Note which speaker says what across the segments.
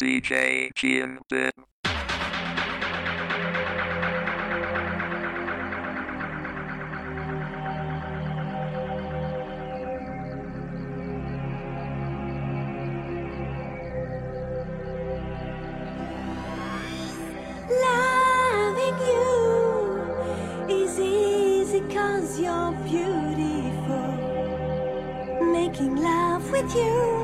Speaker 1: DJ
Speaker 2: Jim Dim. Cause you're beautiful, making love with you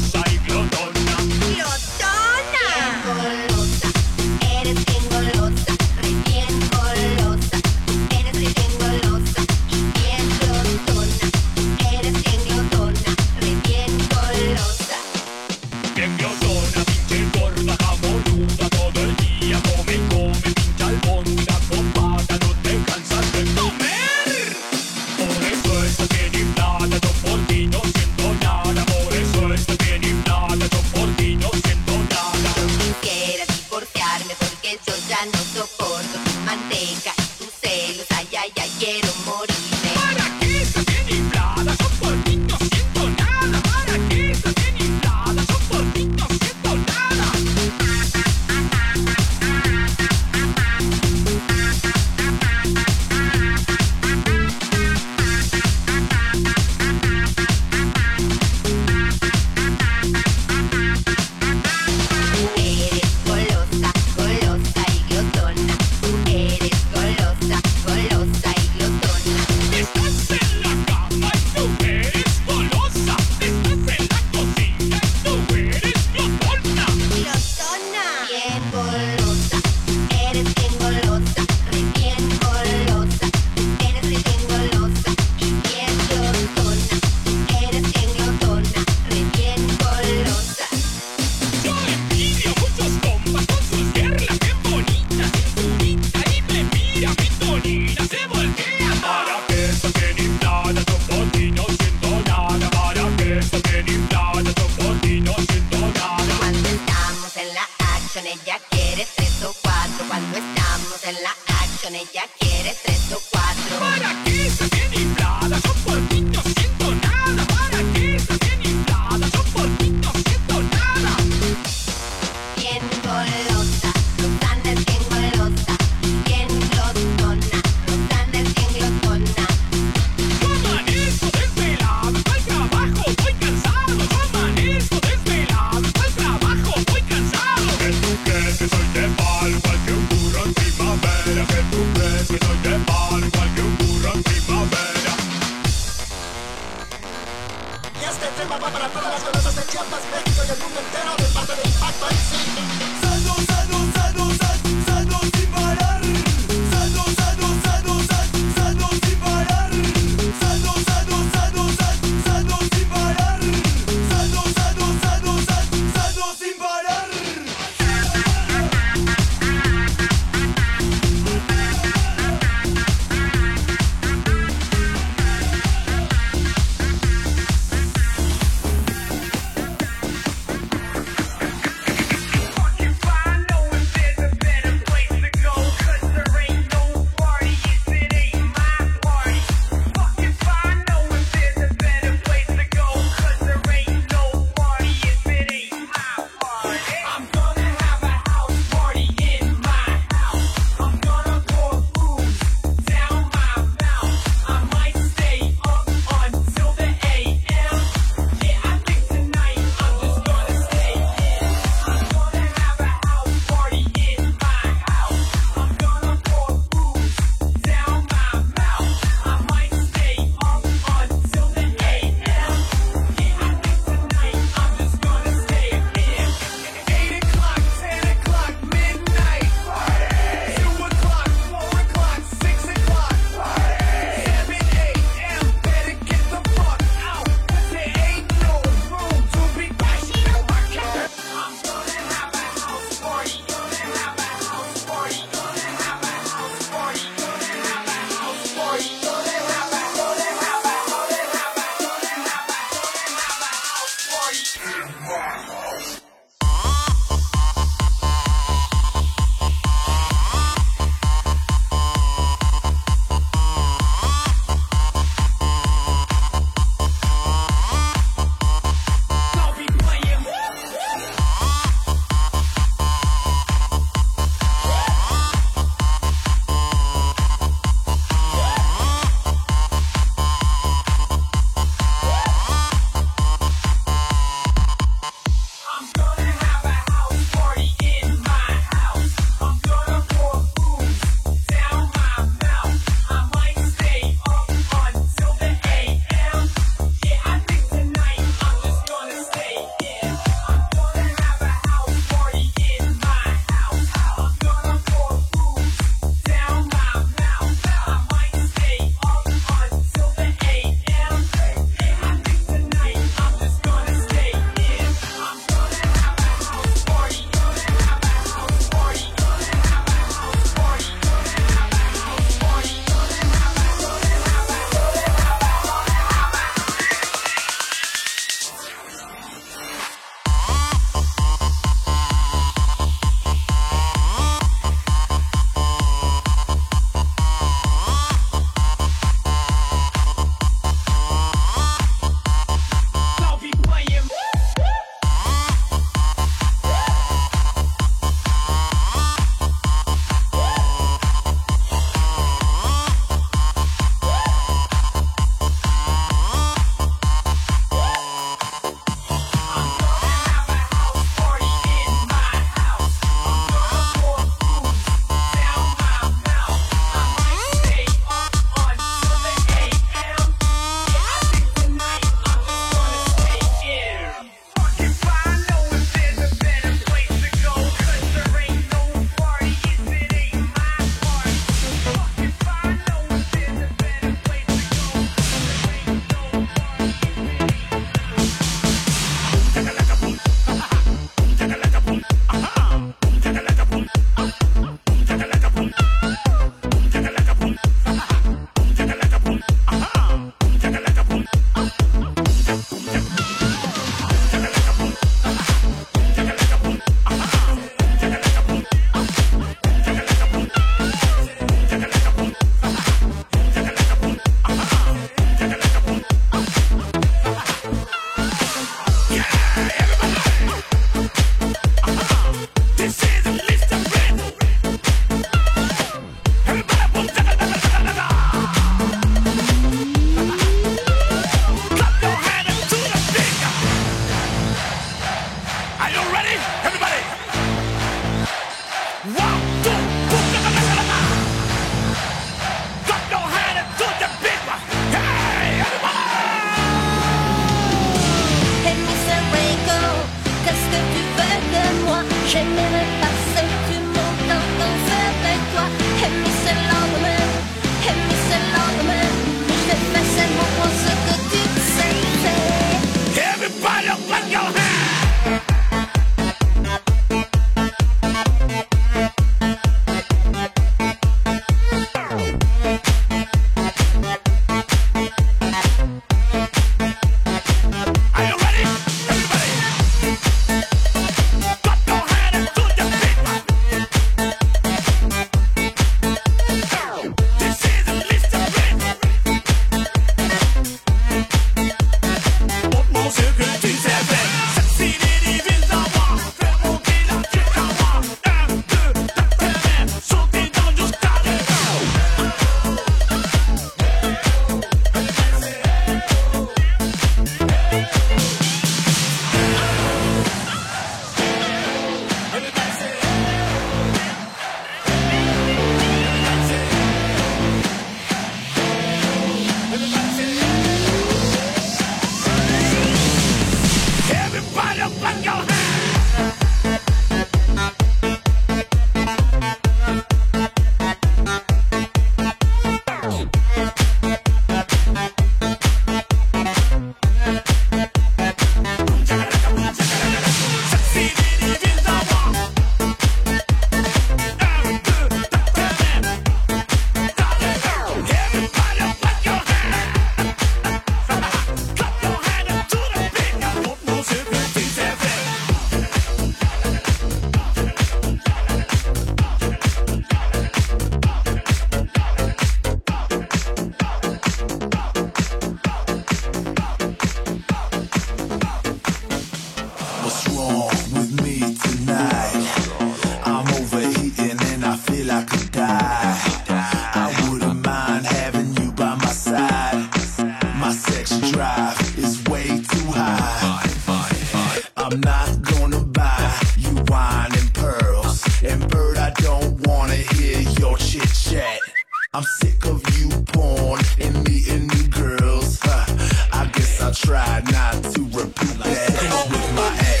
Speaker 3: sick of you porn and meeting new girls. Huh. I guess I try not to repeat that with my ass.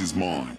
Speaker 3: Is mine.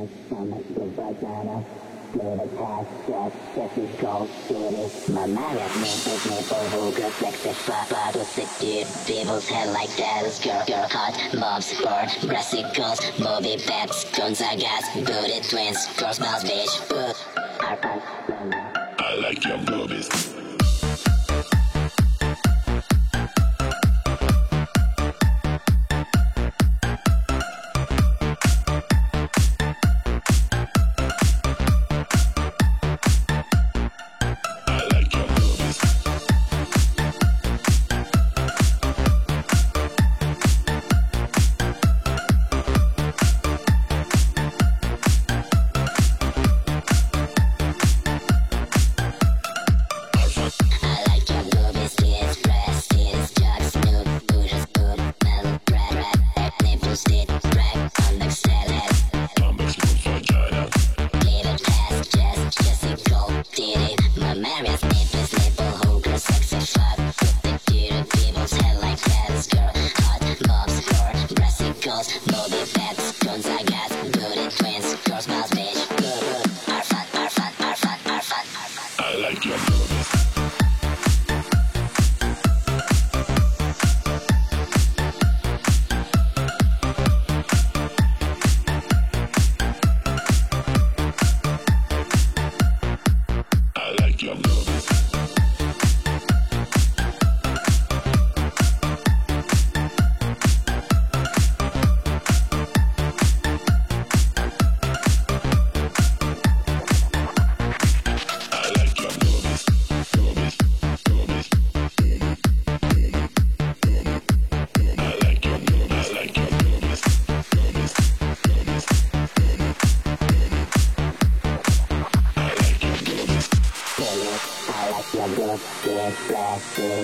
Speaker 3: my stomach, my mind has no business for who, sex, sex, fly, fly, with
Speaker 4: sick people's head like that, it's girl, girl, hot, mobs, born, rusty girls, movie bats, guns,
Speaker 5: I
Speaker 4: booty twins, girls, mouse, bitch, boo,
Speaker 5: I like your boobies.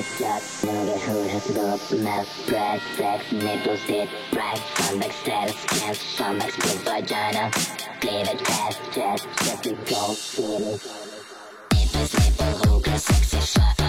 Speaker 4: flat. Another hood has got meth, bread, sex, nipples, dip, rack, stomach, stairs, chest, stomach, split, vagina, cleavage, ass, chest, chest, go, city. Nipples, nipple, hookah, sexy,
Speaker 6: shot.